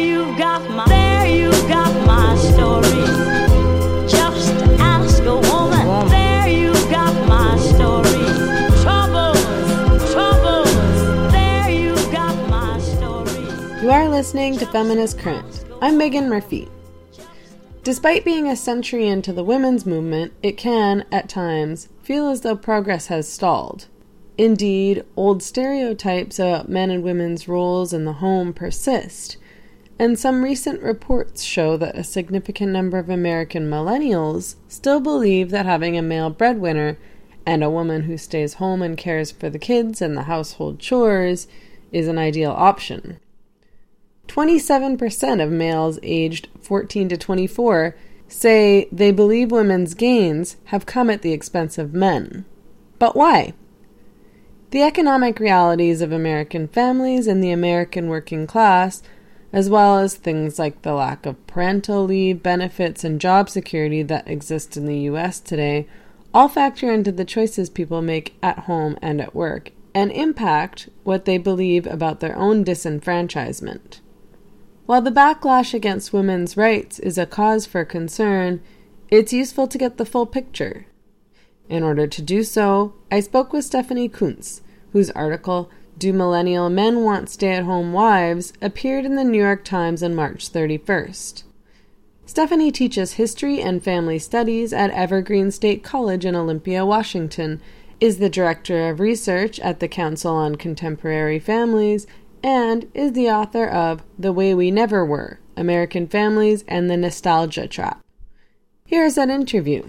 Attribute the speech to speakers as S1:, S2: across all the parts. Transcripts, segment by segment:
S1: you got my, there you got my story. Just ask a woman. There you got my story. Troubles, troubles. There you got my story.
S2: You are listening to Feminist Current. I'm Meghan Murphy. Despite being a century into the women's movement, it can, at times, feel as though progress has stalled. Indeed, old stereotypes about men and women's roles in the home persist, and some recent reports show that a significant number of American millennials still believe that having a male breadwinner and a woman who stays home and cares for the kids and the household chores is an ideal option. 27% of males aged 14 to 24 say they believe women's gains have come at the expense of men. But why? The economic realities of American families and the American working class, as well as things like the lack of parental leave benefits and job security that exist in the US today, all factor into the choices people make at home and at work and impact what they believe about their own disenfranchisement. While the backlash against women's rights is a cause for concern, it's useful to get the full picture. In order to do so, I spoke with Stephanie Coontz, whose article, Do Millennial Men Want Stay at Home Wives, appeared in the New York Times on March 31st. Stephanie teaches history and family studies at Evergreen State College in Olympia, Washington, is the director of research at the Council on Contemporary Families, and is the author of The Way We Never Were American Families and the Nostalgia Trap. Here's that interview.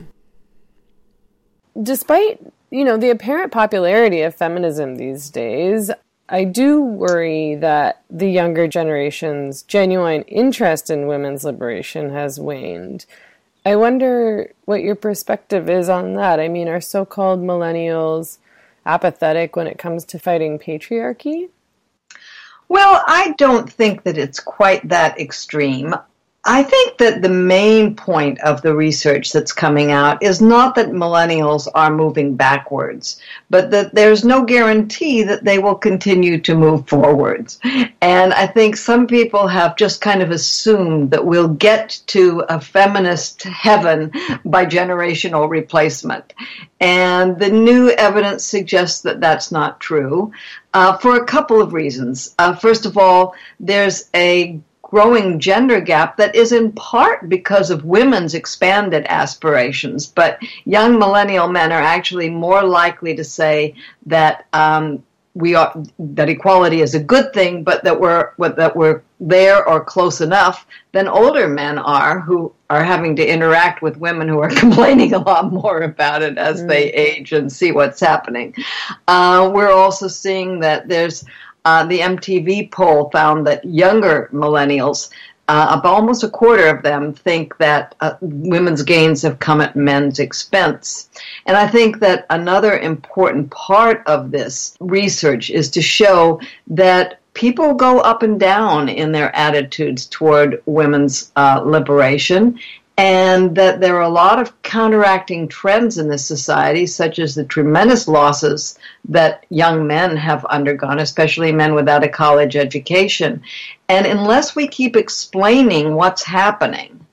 S2: Despite, you know, the apparent popularity of feminism these days, I do worry that the younger generation's genuine interest in women's liberation has waned. I wonder what your perspective is on that. I mean, are so called millennials apathetic when it comes to fighting patriarchy?
S3: Well, I don't think that it's quite that extreme. I think that the main point of the research that's coming out is not that millennials are moving backwards, but that there's no guarantee that they will continue to move forwards. And I think some people have just kind of assumed that we'll get to a feminist heaven by generational replacement. And the new evidence suggests that that's not true uh, for a couple of reasons. Uh, first of all, there's a growing gender gap that is in part because of women's expanded aspirations. But young millennial men are actually more likely to say that um, we are that equality is a good thing, but that we're that we're there or close enough than older men are who are having to interact with women who are complaining a lot more about it as mm. they age and see what's happening. Uh, we're also seeing that there's uh, the MTV poll found that younger millennials, uh, about almost a quarter of them, think that uh, women's gains have come at men's expense. And I think that another important part of this research is to show that people go up and down in their attitudes toward women's uh, liberation and that there are a lot of counteracting trends in this society, such as the tremendous losses that young men have undergone, especially men without a college education. And unless we keep explaining what's happening,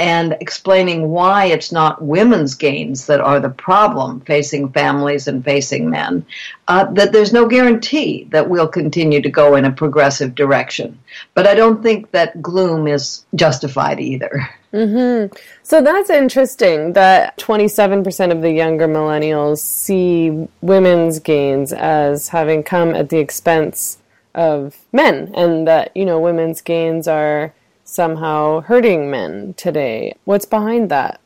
S3: and explaining why it's not women's gains that are the problem facing families and facing men, uh, that there's no guarantee that we'll continue to go in a progressive direction. But I don't think that gloom is justified either.
S2: Mm-hmm. So that's interesting that 27% of the younger millennials see women's gains as having come at the expense of men, and that, you know, women's gains are somehow hurting men today. What's behind that?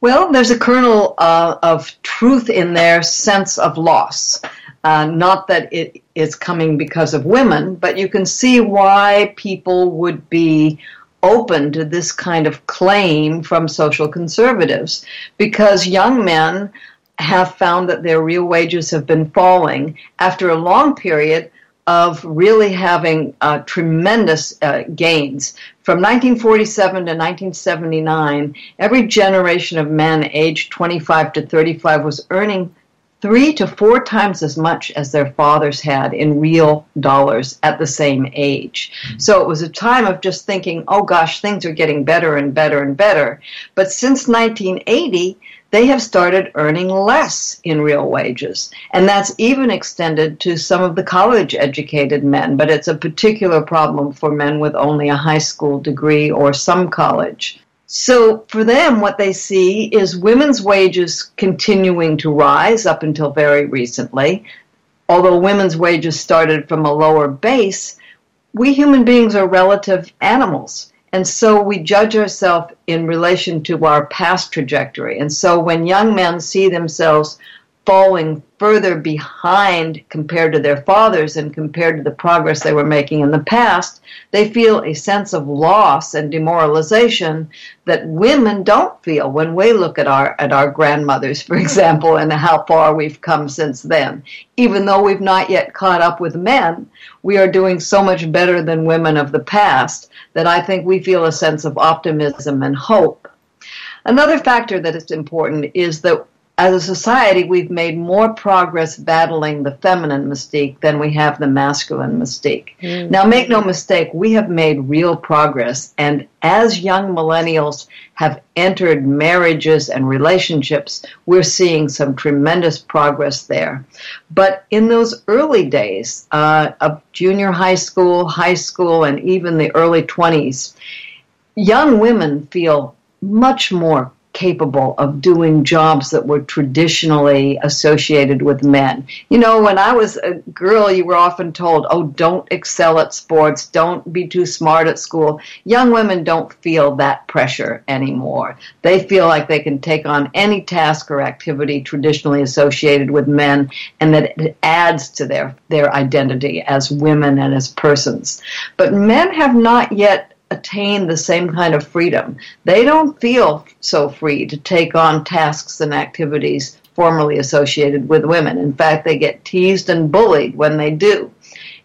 S3: Well, there's a kernel uh, of truth in their sense of loss. Uh, not that it is coming because of women, but you can see why people would be open to this kind of claim from social conservatives. Because young men have found that their real wages have been falling after a long period of really having uh, tremendous uh, gains. From 1947 to 1979, every generation of men aged 25 to 35 was earning three to four times as much as their fathers had in real dollars at the same age. Mm-hmm. So it was a time of just thinking, oh gosh, things are getting better and better and better. But since 1980, they have started earning less in real wages. And that's even extended to some of the college educated men, but it's a particular problem for men with only a high school degree or some college. So for them, what they see is women's wages continuing to rise up until very recently. Although women's wages started from a lower base, we human beings are relative animals. And so we judge ourselves in relation to our past trajectory. And so when young men see themselves falling further behind compared to their fathers and compared to the progress they were making in the past, they feel a sense of loss and demoralization that women don't feel when we look at our at our grandmothers, for example, and how far we've come since then. Even though we've not yet caught up with men, we are doing so much better than women of the past that I think we feel a sense of optimism and hope. Another factor that is important is that as a society, we've made more progress battling the feminine mystique than we have the masculine mystique. Mm-hmm. Now, make no mistake, we have made real progress. And as young millennials have entered marriages and relationships, we're seeing some tremendous progress there. But in those early days uh, of junior high school, high school, and even the early 20s, young women feel much more capable of doing jobs that were traditionally associated with men. You know, when I was a girl, you were often told, oh, don't excel at sports, don't be too smart at school. Young women don't feel that pressure anymore. They feel like they can take on any task or activity traditionally associated with men and that it adds to their, their identity as women and as persons. But men have not yet attain the same kind of freedom. They don't feel so free to take on tasks and activities formerly associated with women. In fact, they get teased and bullied when they do.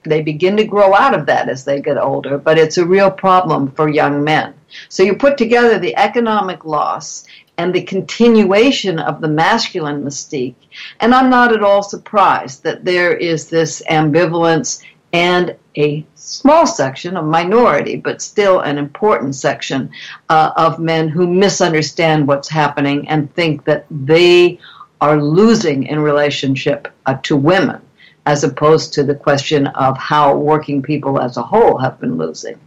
S3: They begin to grow out of that as they get older, but it's a real problem for young men. So you put together the economic loss and the continuation of the masculine mystique, and I'm not at all surprised that there is this ambivalence and a small section, a minority, but still an important section uh, of men who misunderstand what's happening and think that they are losing in relationship uh, to women, as opposed to the question of how working people as a whole have been losing.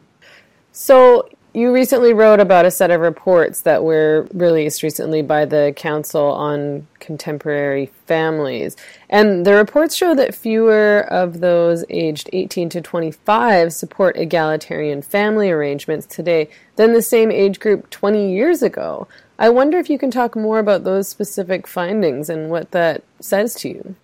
S2: So, you recently wrote about a set of reports that were released recently by the Council on Contemporary Families. And the reports show that fewer of those aged 18 to 25 support egalitarian family arrangements today than the same age group 20 years ago. I wonder if you can talk more about those specific findings and what that says to you.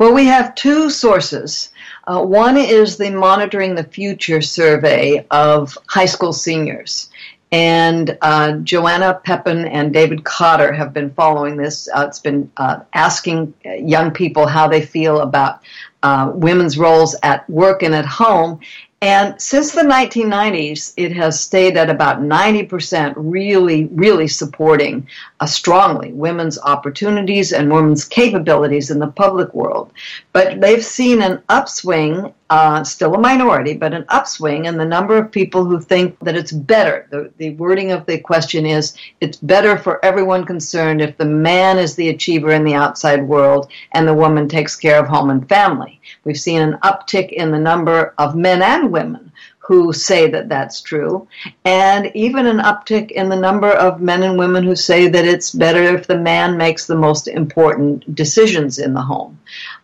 S3: Well, we have two sources. Uh, one is the Monitoring the Future survey of high school seniors. And uh, Joanna Pepin and David Cotter have been following this. Uh, it's been uh, asking young people how they feel about uh, women's roles at work and at home. And since the 1990s, it has stayed at about 90% really, really supporting uh, strongly women's opportunities and women's capabilities in the public world. But they've seen an upswing, uh, still a minority, but an upswing in the number of people who think that it's better. The, the wording of the question is it's better for everyone concerned if the man is the achiever in the outside world and the woman takes care of home and family. We've seen an uptick in the number of men and women who say that that's true, and even an uptick in the number of men and women who say that it's better if the man makes the most important decisions in the home.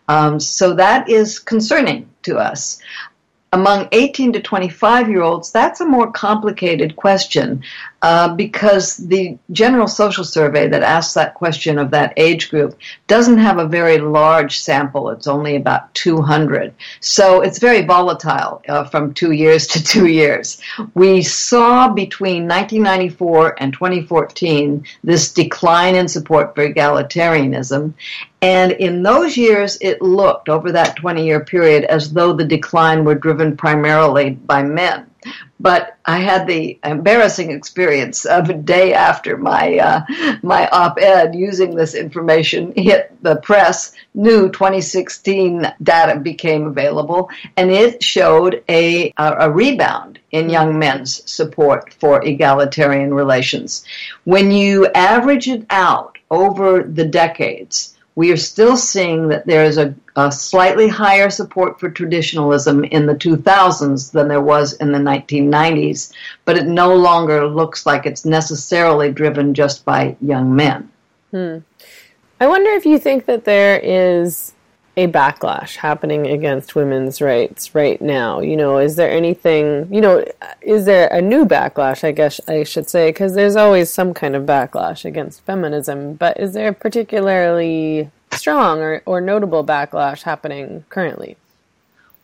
S3: Um, so that is concerning to us among 18 to 25 year olds, that's a more complicated question uh, because the general social survey that asks that question of that age group doesn't have a very large sample. It's only about 200. So it's very volatile uh, from two years to two years. We saw between 1994 and 2014 this decline in support for egalitarianism. And in those years, it looked over that 20 year period as though the decline were driven primarily by men. But I had the embarrassing experience of a day after my uh, my op-ed using this information hit the press. New 2016 data became available, and it showed a a rebound in young men's support for egalitarian relations. When you average it out over the decades, we are still seeing that there is a, a, slightly higher support for traditionalism in the 2000s than there was in the 1990s, but it no longer looks like it's necessarily driven just by young men.
S2: Hmm. I wonder if you think that there is a backlash happening against women's rights right now? You know, is there anything, you know, is there a new backlash, I guess I should say, because there's always some kind of backlash against feminism, but is there a particularly strong or, or notable backlash happening currently?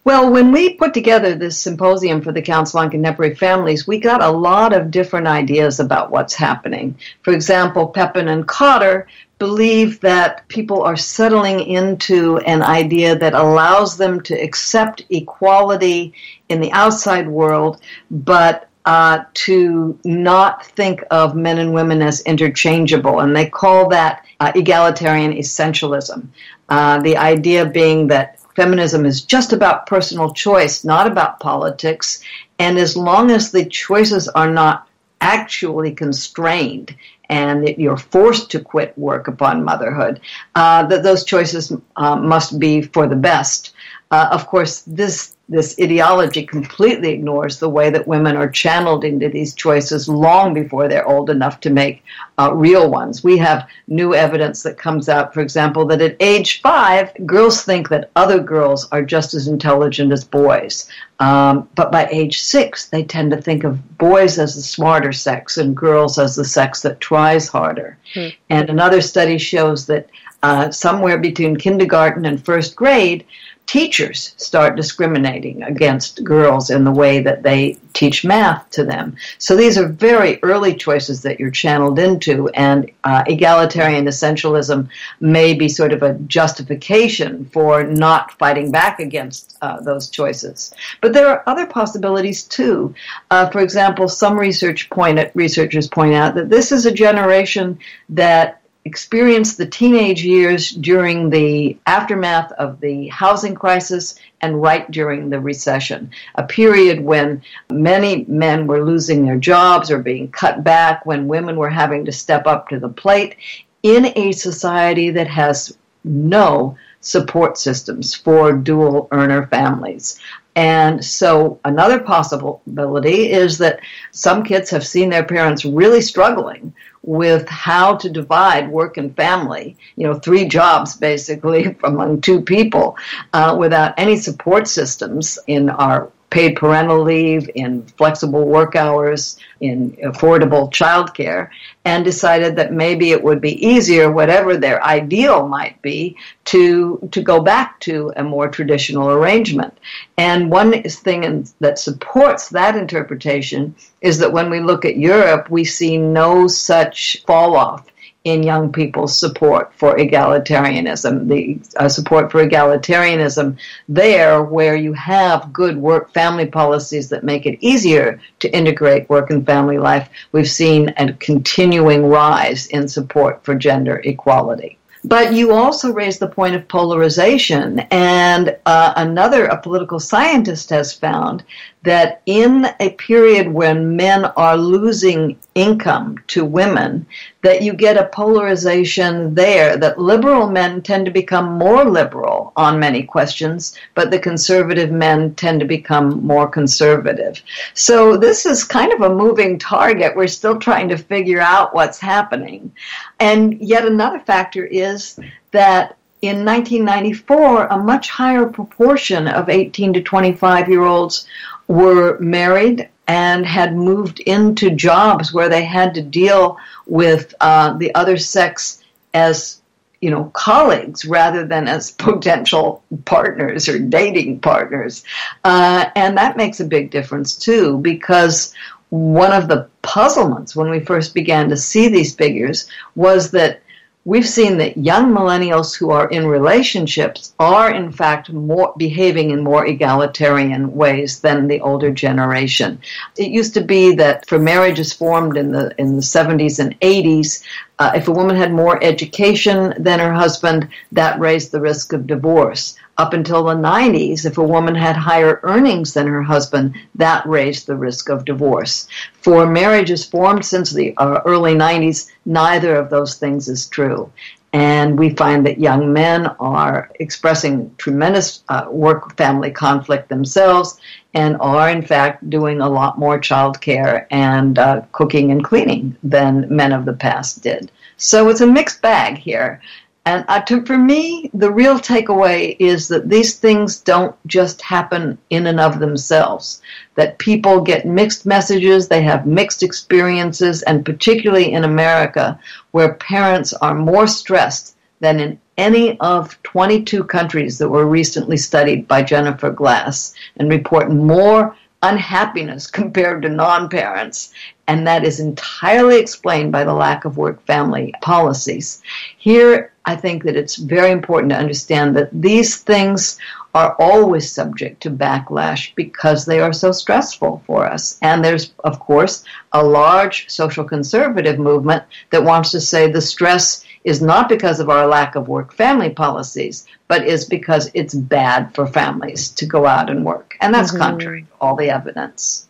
S3: Well, when we put together this symposium for the Council on Contemporary Families, we got a lot of different ideas about what's happening. For example, Pepin and Cotter believe that people are settling into an idea that allows them to accept equality in the outside world, but uh, to not think of men and women as interchangeable. And they call that uh, egalitarian essentialism. Uh, the idea being that feminism is just about personal choice, not about politics. And as long as the choices are not actually constrained and that you're forced to quit work upon motherhood, uh, that those choices uh, must be for the best. Uh, of course, this this ideology completely ignores the way that women are channeled into these choices long before they're old enough to make uh, real ones. We have new evidence that comes out, for example, that at age five, girls think that other girls are just as intelligent as boys. Um, but by age six, they tend to think of boys as the smarter sex and girls as the sex that tries harder. Hmm. And another study shows that uh, somewhere between kindergarten and first grade, teachers start discriminating against girls in the way that they teach math to them. So these are very early choices that you're channeled into, and uh, egalitarian essentialism may be sort of a justification for not fighting back against uh, those choices. But there are other possibilities too. Uh, for example, some research point researchers point out that this is a generation that experienced the teenage years during the aftermath of the housing crisis and right during the recession, a period when many men were losing their jobs or being cut back, when women were having to step up to the plate in a society that has no support systems for dual earner families. And so another possibility is that some kids have seen their parents really struggling with how to divide work and family, you know, three jobs basically among two people uh, without any support systems in our paid parental leave, in flexible work hours, in affordable childcare, and decided that maybe it would be easier, whatever their ideal might be, to to go back to a more traditional arrangement. And one thing that supports that interpretation is that when we look at Europe, we see no such fall off in young people's support for egalitarianism, the uh, support for egalitarianism there where you have good work family policies that make it easier to integrate work and family life, we've seen a continuing rise in support for gender equality. But you also raise the point of polarization, and uh, another a political scientist has found that in a period when men are losing income to women, that you get a polarization there, that liberal men tend to become more liberal on many questions, but the conservative men tend to become more conservative. So this is kind of a moving target. We're still trying to figure out what's happening. And yet another factor is that in 1994, a much higher proportion of 18 to 25 year olds were married and had moved into jobs where they had to deal with uh, the other sex as you know colleagues rather than as potential partners or dating partners. Uh, and that makes a big difference too because one of the puzzlements when we first began to see these figures was that we've seen that young millennials who are in relationships are in fact more behaving in more egalitarian ways than the older generation. It used to be that for marriages formed in the in the 70s and 80s, uh, if a woman had more education than her husband, that raised the risk of divorce. Up until the 90s, if a woman had higher earnings than her husband, that raised the risk of divorce. For marriages formed since the uh, early 90s, neither of those things is true. And we find that young men are expressing tremendous uh, work family conflict themselves and are, in fact, doing a lot more child care and uh, cooking and cleaning than men of the past did. So it's a mixed bag here. And to, for me, the real takeaway is that these things don't just happen in and of themselves. That people get mixed messages, they have mixed experiences, and particularly in America, where parents are more stressed than in any of 22 countries that were recently studied by Jennifer Glass and report more unhappiness compared to non parents. And that is entirely explained by the lack of work family policies. Here, I think that it's very important to understand that these things are always subject to backlash because they are so stressful for us. And there's, of course, a large social conservative movement that wants to say the stress is not because of our lack of work family policies, but is because it's bad for families to go out and work. And that's mm-hmm. contrary to all the evidence.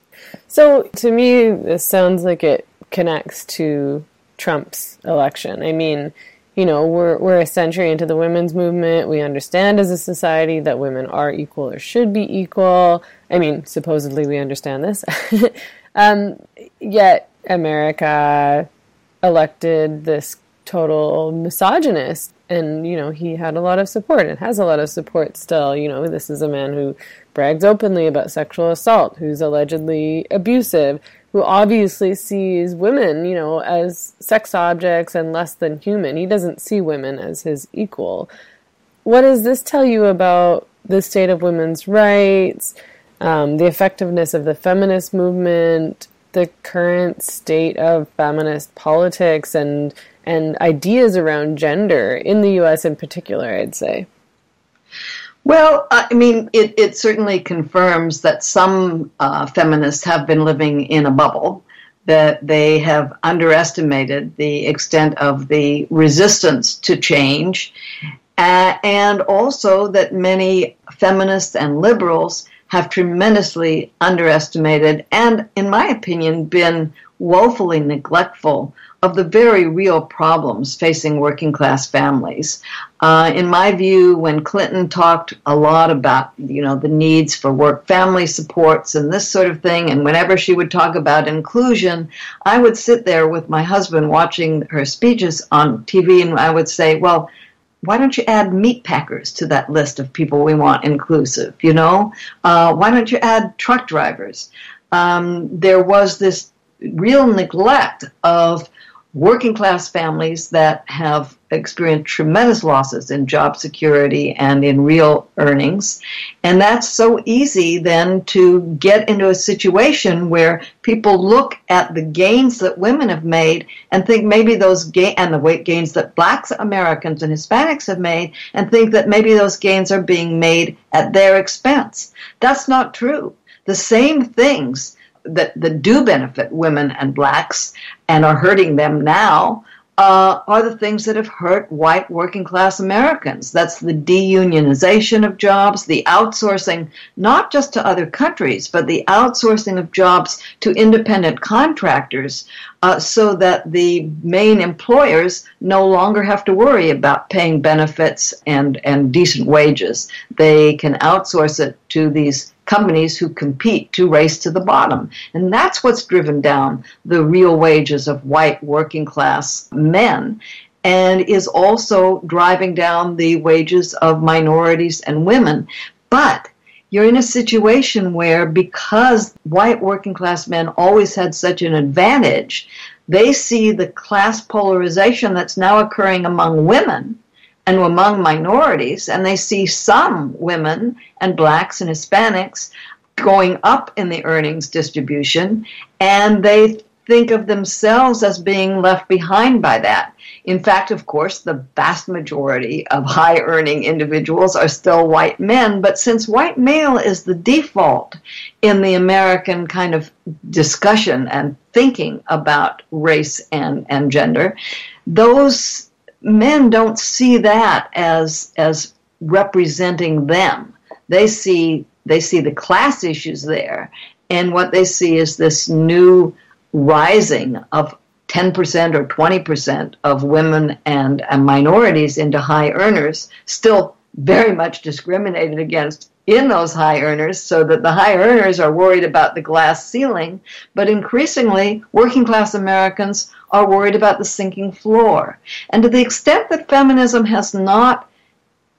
S2: So to me, this sounds like it connects to Trump's election. I mean, you know, we're we're a century into the women's movement. We understand as a society that women are equal or should be equal. I mean, supposedly we understand this. um, yet America elected this total misogynist. And you know he had a lot of support and has a lot of support still. You know this is a man who brags openly about sexual assault who's allegedly abusive who obviously sees women you know as sex objects and less than human. He doesn't see women as his equal. What does this tell you about the state of women's rights um, the effectiveness of the feminist movement the current state of feminist politics and and ideas around gender in the U.S. in particular, I'd say.
S3: Well, I mean, it, it certainly confirms that some uh, feminists have been living in a bubble, that they have underestimated the extent of the resistance to change, uh, and also that many feminists and liberals have tremendously underestimated and, in my opinion, been woefully neglectful of the very real problems facing working class families. Uh, in my view, when Clinton talked a lot about you know the needs for work family supports and this sort of thing, and whenever she would talk about inclusion, I would sit there with my husband watching her speeches on TV, and I would say, well. Why don't you add meat packers to that list of people we want inclusive? You know, uh, why don't you add truck drivers? Um, there was this real neglect of working class families that have experienced tremendous losses in job security and in real earnings. And that's so easy then to get into a situation where people look at the gains that women have made and think maybe those gains and the weight gains that blacks Americans and Hispanics have made and think that maybe those gains are being made at their expense. That's not true. The same things that, that do benefit women and blacks and are hurting them now uh, are the things that have hurt white working class Americans. That's the deunionization of jobs, the outsourcing, not just to other countries, but the outsourcing of jobs to independent contractors uh, so that the main employers no longer have to worry about paying benefits and, and decent wages. They can outsource it to these companies who compete to race to the bottom. And that's what's driven down the real wages of white working class men and is also driving down the wages of minorities and women. But you're in a situation where because white working class men always had such an advantage, they see the class polarization that's now occurring among women and among minorities, and they see some women and blacks and Hispanics going up in the earnings distribution, and they think of themselves as being left behind by that. In fact, of course, the vast majority of high earning individuals are still white men, but since white male is the default in the American kind of discussion and thinking about race and, and gender, those men don't see that as as representing them. They see they see the class issues there, and what they see is this new rising of 10% or 20% of women and, and minorities into high earners, still very much discriminated against in those high earners, so that the high earners are worried about the glass ceiling, but increasingly, working class Americans are worried about the sinking floor. And to the extent that feminism has not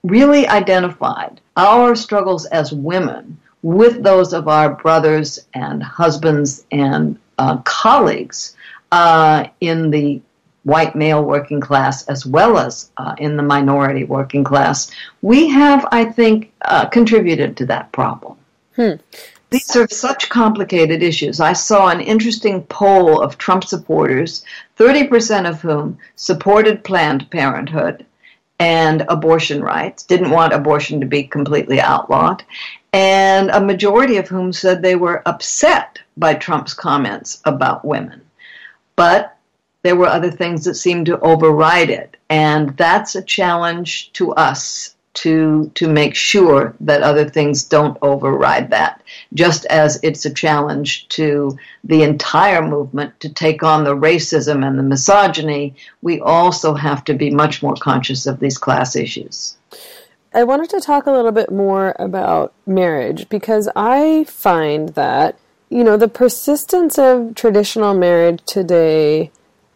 S3: really identified our struggles as women with those of our brothers and husbands and uh, colleagues uh, in the white male working class as well as uh, in the minority working class, we have, I think, uh, contributed to that problem.
S2: Hmm.
S3: These are such complicated issues. I saw an interesting poll of Trump supporters, 30% of whom supported Planned Parenthood and abortion rights, didn't want abortion to be completely outlawed, and a majority of whom said they were upset by Trump's comments about women. But there were other things that seemed to override it. And that's a challenge to us to to make sure that other things don't override that just as it's a challenge to the entire movement to take on the racism and the misogyny we also have to be much more conscious of these class issues
S2: I wanted to talk a little bit more about marriage because I find that you know the persistence of traditional marriage today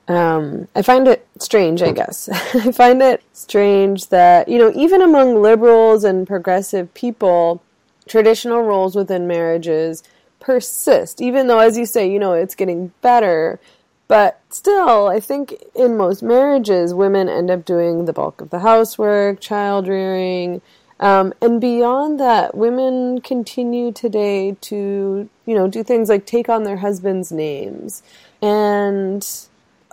S2: um, I find it strange, I guess. I find it strange that, you know, even among liberals and progressive people, traditional roles within marriages persist, even though, as you say, you know, it's getting better. But still, I think in most marriages, women end up doing the bulk of the housework, child rearing. Um, and beyond that, women continue today to, you know, do things like take on their husbands' names. And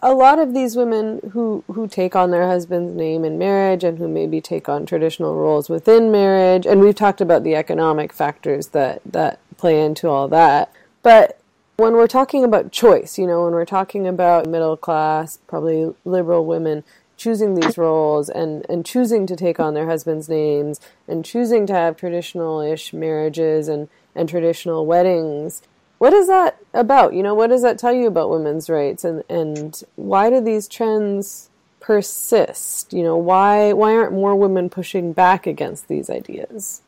S2: a lot of these women who who take on their husband's name in marriage and who maybe take on traditional roles within marriage and we've talked about the economic factors that that play into all that. But when we're talking about choice you know when we're talking about middle class probably liberal women choosing these roles and and choosing to take on their husband's names and choosing to have traditional-ish marriages and and traditional weddings what is that about? You know, what does that tell you about women's rights and, and why do these trends persist? You know, why why aren't more women pushing back against these ideas?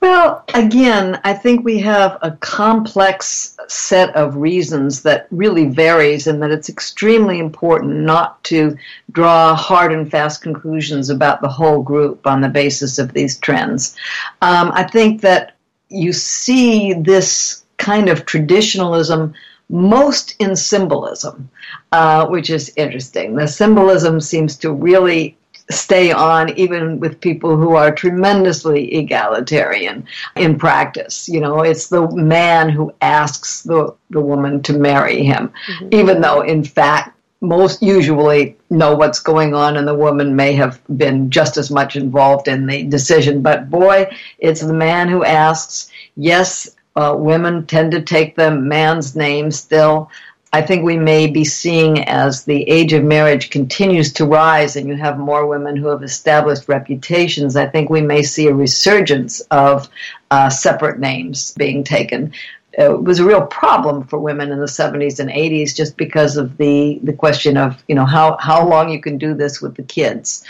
S3: Well, again, I think we have a complex set of reasons that really varies, and that it's extremely important not to draw hard and fast conclusions about the whole group on the basis of these trends. Um, I think that you see this kind of traditionalism most in symbolism, uh, which is interesting. The symbolism seems to really stay on even with people who are tremendously egalitarian in practice. You know, it's the man who asks the, the woman to marry him, mm-hmm. even though in fact most usually know what's going on and the woman may have been just as much involved in the decision. But boy, it's the man who asks. Yes, uh, women tend to take the man's name still. I think we may be seeing as the age of marriage continues to rise and you have more women who have established reputations, I think we may see a resurgence of uh, separate names being taken. It was a real problem for women in the 70s and 80s just because of the, the question of, you know, how, how long you can do this with the kids.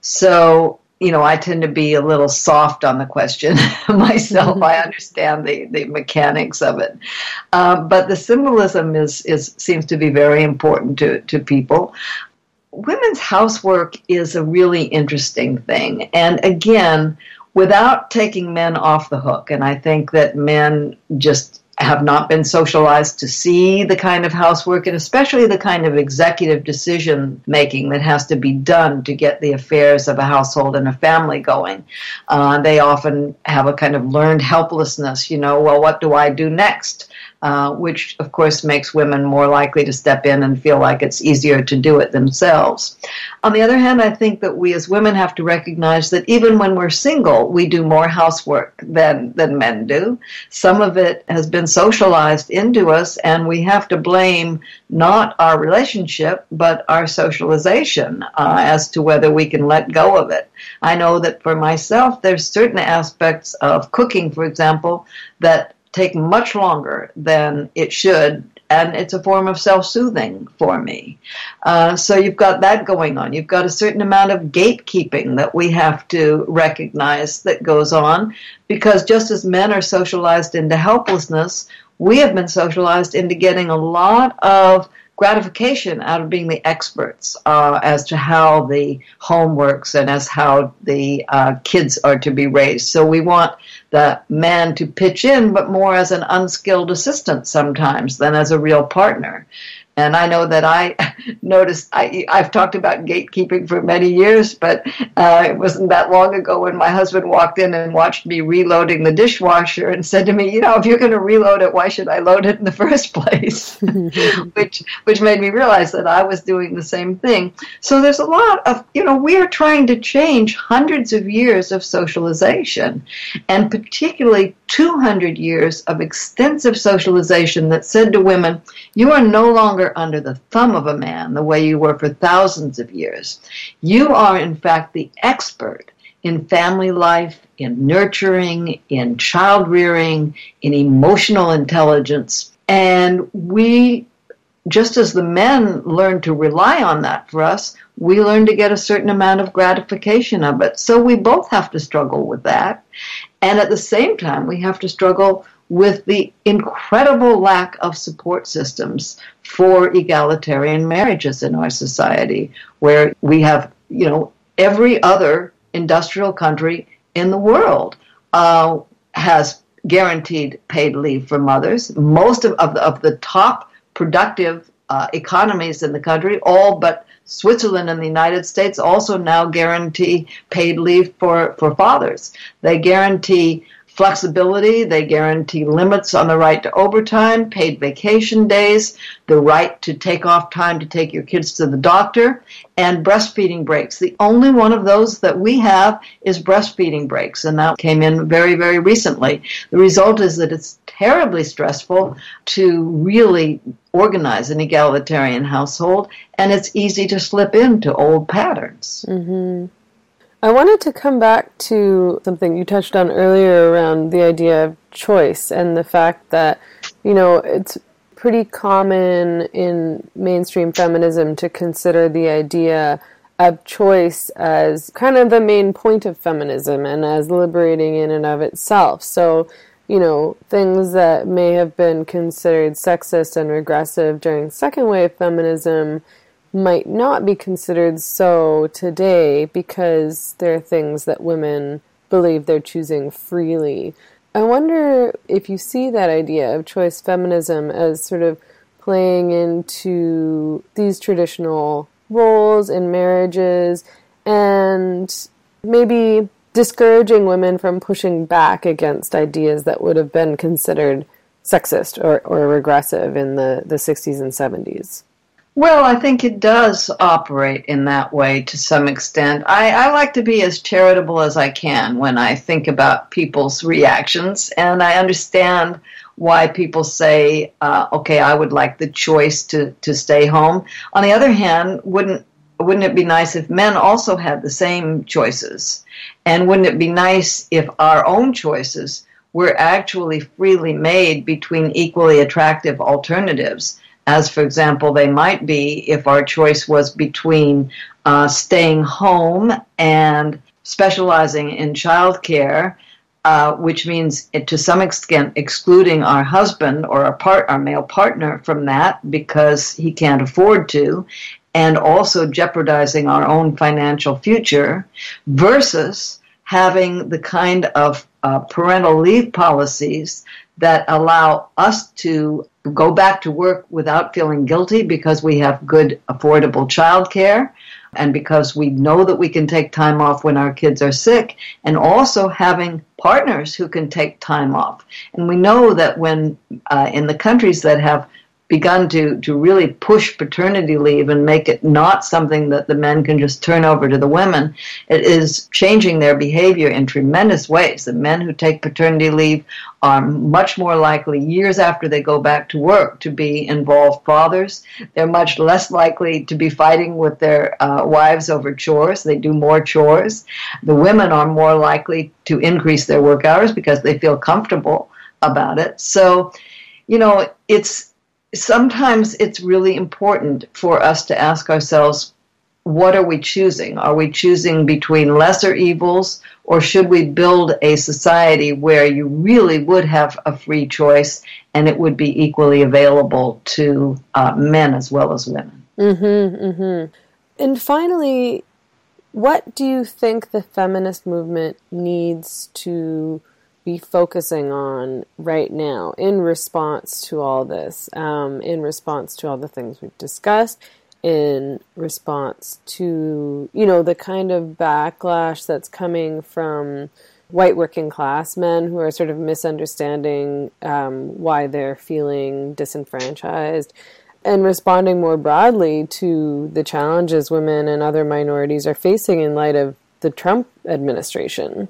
S3: So you know, I tend to be a little soft on the question myself. I understand the, the mechanics of it, um, but the symbolism is is seems to be very important to to people. Women's housework is a really interesting thing, and again, without taking men off the hook. And I think that men just have not been socialized to see the kind of housework and especially the kind of executive decision making that has to be done to get the affairs of a household and a family going. Uh, they often have a kind of learned helplessness, you know, well, what do I do next? Uh, which of course makes women more likely to step in and feel like it's easier to do it themselves. On the other hand, I think that we as women have to recognize that even when we're single, we do more housework than, than men do. Some of it has been socialized into us, and we have to blame not our relationship, but our socialization uh, as to whether we can let go of it. I know that for myself, there's certain aspects of cooking, for example, that take much longer than it should and it's a form of self-soothing for me. Uh, so you've got that going on. You've got a certain amount of gatekeeping that we have to recognize that goes on, because just as men are socialized into helplessness, we have been socialized into getting a lot of gratification out of being the experts uh, as to how the home works and as how the uh, kids are to be raised. So we want the man to pitch in, but more as an unskilled assistant sometimes than as a real partner. And I know that I noticed, I, I've talked about gatekeeping for many years, but uh, it wasn't that long ago when my husband walked in and watched me reloading the dishwasher and said to me, you know, if you're going to reload it, why should I load it in the first place? which, which made me realize that I was doing the same thing. So there's a lot of, you know, we are trying to change hundreds of years of socialization and particularly 200 years of extensive socialization that said to women, you are no longer under the thumb of a man the way you were for thousands of years. You are, in fact, the expert in family life, in nurturing, in child rearing, in emotional intelligence. And we, just as the men learn to rely on that for us, we learn to get a certain amount of gratification of it. So we both have to struggle with that. And at the same time, we have to struggle with the incredible lack of support systems for egalitarian marriages in our society, where we have, you know, every other industrial country in the world uh, has guaranteed paid leave for mothers. Most of, of, the, of the top productive uh, economies in the country, all but Switzerland and the United States, also now guarantee paid leave for, for fathers. They guarantee flexibility. They guarantee limits on the right to overtime, paid vacation days, the right to take off time to take your kids to the doctor, and breastfeeding breaks. The only one of those that we have is breastfeeding breaks, and that came in very, very recently. The result is that it's terribly stressful to really organize an egalitarian household, and it's easy to slip into old patterns.
S2: Mm-hmm. I wanted to come back to something you touched on earlier around the idea of choice and the fact that, you know, it's pretty common in mainstream feminism to consider the idea of choice as kind of the main point of feminism and as liberating in and of itself. So, you know, things that may have been considered sexist and regressive during second wave feminism might not be considered so today because there are things that women believe they're choosing freely. I wonder if you see that idea of choice feminism as sort of playing into these traditional roles in marriages and maybe discouraging women from pushing back against ideas that would have been considered sexist or, or regressive in the, the 60s and 70s.
S3: Well, I think it does operate in that way to some extent. I, I, like to be as charitable as I can when I think about people's reactions, and I understand why people say, uh, "Okay, I would like the choice to to stay home." On the other hand, wouldn't wouldn't it be nice if men also had the same choices? And wouldn't it be nice if our own choices were actually freely made between equally attractive alternatives? As for example they might be if our choice was between uh, staying home and specializing in childcare, uh, which means it, to some extent excluding our husband or our part our male partner from that because he can't afford to, and also jeopardizing our own financial future, versus having the kind of uh, parental leave policies that allow us to go back to work without feeling guilty because we have good, affordable childcare and because we know that we can take time off when our kids are sick, and also having partners who can take time off. And we know that when uh, in the countries that have begun to, to really push paternity leave and make it not something that the men can just turn over to the women, it is changing their behavior in tremendous ways. The men who take paternity leave are much more likely, years after they go back to work, to be involved fathers. They're much less likely to be fighting with their uh, wives over chores. They do more chores. The women are more likely to increase their work hours because they feel comfortable about it. So, you know, it's sometimes it's really important for us to ask ourselves what are we choosing? Are we choosing between lesser evils, or should we build a society where you really would have a free choice and it would be equally available to uh, men as well as women?
S2: Mm-hmm, mm-hmm. And finally, what do you think the feminist movement needs to be focusing on right now in response to all this, um, in response to all the things we've discussed, in response to, you know, the kind of backlash that's coming from white working class men who are sort of misunderstanding um, why they're feeling disenfranchised and responding more broadly to the challenges women and other minorities are facing in light of the Trump administration.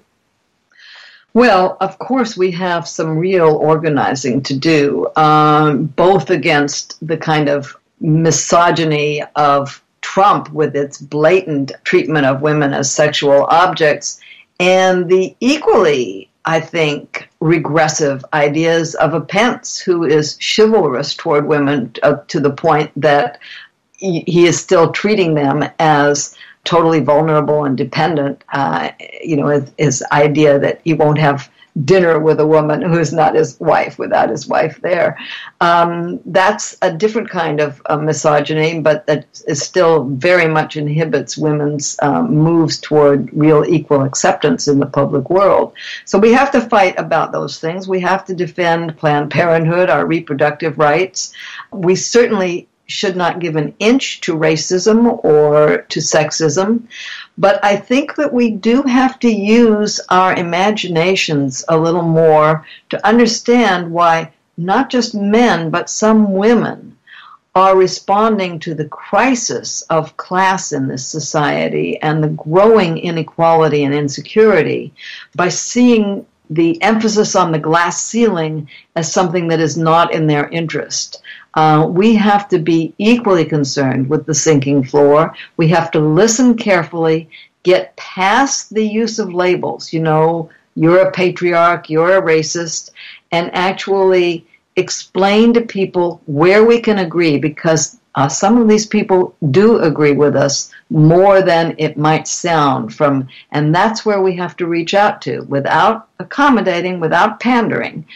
S3: Well, of course, we have some real organizing to do, um, both against the kind of misogyny of Trump with its blatant treatment of women as sexual objects, and the equally, I think, regressive ideas of a Pence who is chivalrous toward women uh, to the point that he is still treating them as totally vulnerable and dependent. Uh, you know, his, his, idea that he won't have dinner with a woman who's not his wife without his wife there. Um, that's a different kind of uh, misogyny, but that is still very much inhibits women's um, moves toward real equal acceptance in the public world. So we have to fight about those things. We have to defend Planned Parenthood, our reproductive rights. We certainly should not give an inch to racism or to sexism. But I think that we do have to use our imaginations a little more to understand why not just men, but some women are responding to the crisis of class in this society and the growing inequality and insecurity by seeing the emphasis on the glass ceiling as something that is not in their interest. Uh, we have to be equally concerned with the sinking floor. We have to listen carefully, get past the use of labels. You know, you're a patriarch, you're a racist, and actually explain to people where we can agree because uh, some of these people do agree with us more than it might sound from and that's where we have to reach out to without accommodating without pandering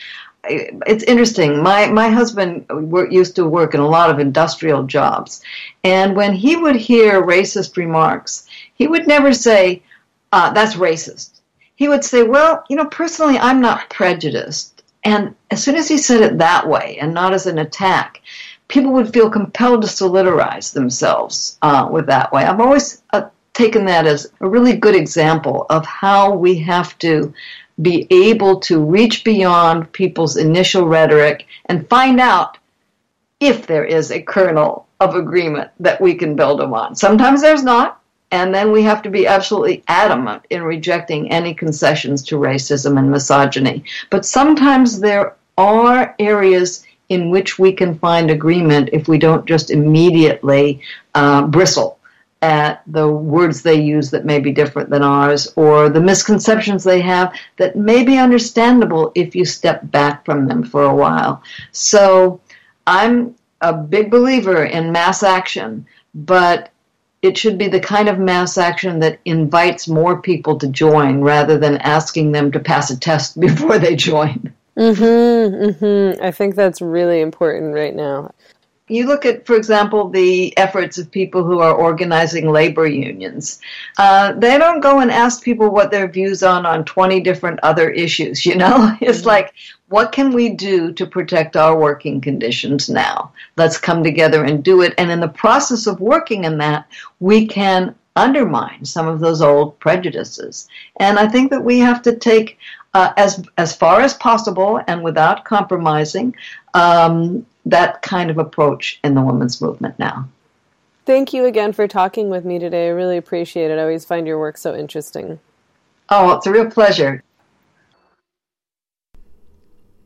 S3: it's interesting. My my husband used to work in a lot of industrial jobs, and when he would hear racist remarks, he would never say, uh, "That's racist." He would say, "Well, you know, personally, I'm not prejudiced." And as soon as he said it that way, and not as an attack, people would feel compelled to solidarize themselves uh, with that way. I've always uh, taken that as a really good example of how we have to be able to reach beyond people's initial rhetoric and find out if there is a kernel of agreement that we can build upon. Sometimes there's not, and then we have to be absolutely adamant in rejecting any concessions to racism and misogyny. But sometimes there are areas in which we can find agreement if we don't just immediately uh, bristle at the words they use that may be different than ours or the misconceptions they have that may be understandable if you step back from them for a while. So I'm a big believer in mass action, but it should be the kind of mass action that invites more people to join rather than asking them to pass a test before they join.
S2: Mhm, mhm. I think that's really important right now.
S3: You look at, for example, the efforts of people who are organizing labor unions. Uh, they don't go and ask people what their views on on 20 different other issues, you know? It's like, what can we do to protect our working conditions now? Let's come together and do it. And in the process of working in that, we can undermine some of those old prejudices. And I think that we have to take uh, as as far as possible and without compromising um, that kind of approach in the women's movement now.
S2: Thank you again for talking with me today. I really appreciate it. I always find your work so interesting.
S3: Oh, it's a real pleasure.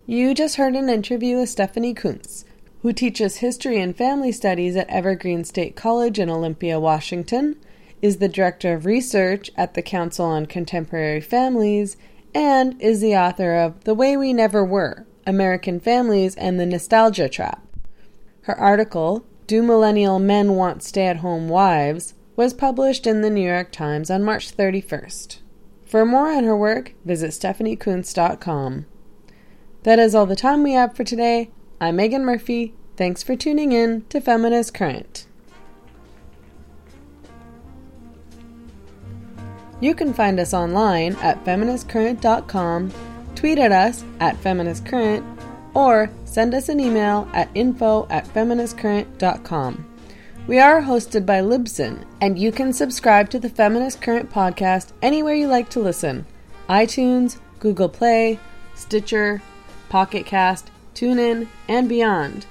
S2: You just heard an interview with Stephanie Coontz, who teaches history and family studies at Evergreen State College in Olympia, Washington, is the director of research at the Council on Contemporary Families, and is the author of The Way We Never Were American Families and the Nostalgia Trap. Her article, Do Millennial Men Want Stay at Home Wives, was published in the New York Times on March 31st. For more on her work, visit stephaniecoontz.com. That is all the time we have for today. I'm Meghan Murphy. Thanks for tuning in to Feminist Current. You can find us online at feministcurrent.com, tweet at us at feministcurrent, or send us an email at info at feministcurrent.com. We are hosted by Libsyn, and you can subscribe to the Feminist Current podcast anywhere you like to listen iTunes, Google Play, Stitcher, Pocket Cast, TuneIn, and beyond.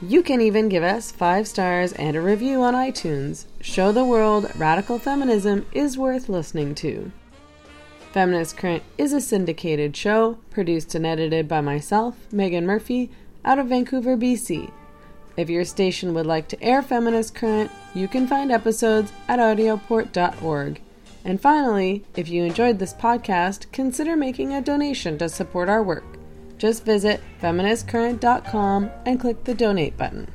S2: You can even give us five stars and a review on iTunes. Show the world radical feminism is worth listening to. Feminist Current is a syndicated show produced and edited by myself, Meghan Murphy, out of Vancouver, BC. If your station would like to air Feminist Current, you can find episodes at audioport.org. And finally, if you enjoyed this podcast, consider making a donation to support our work. Just visit feministcurrent.com and click the donate button.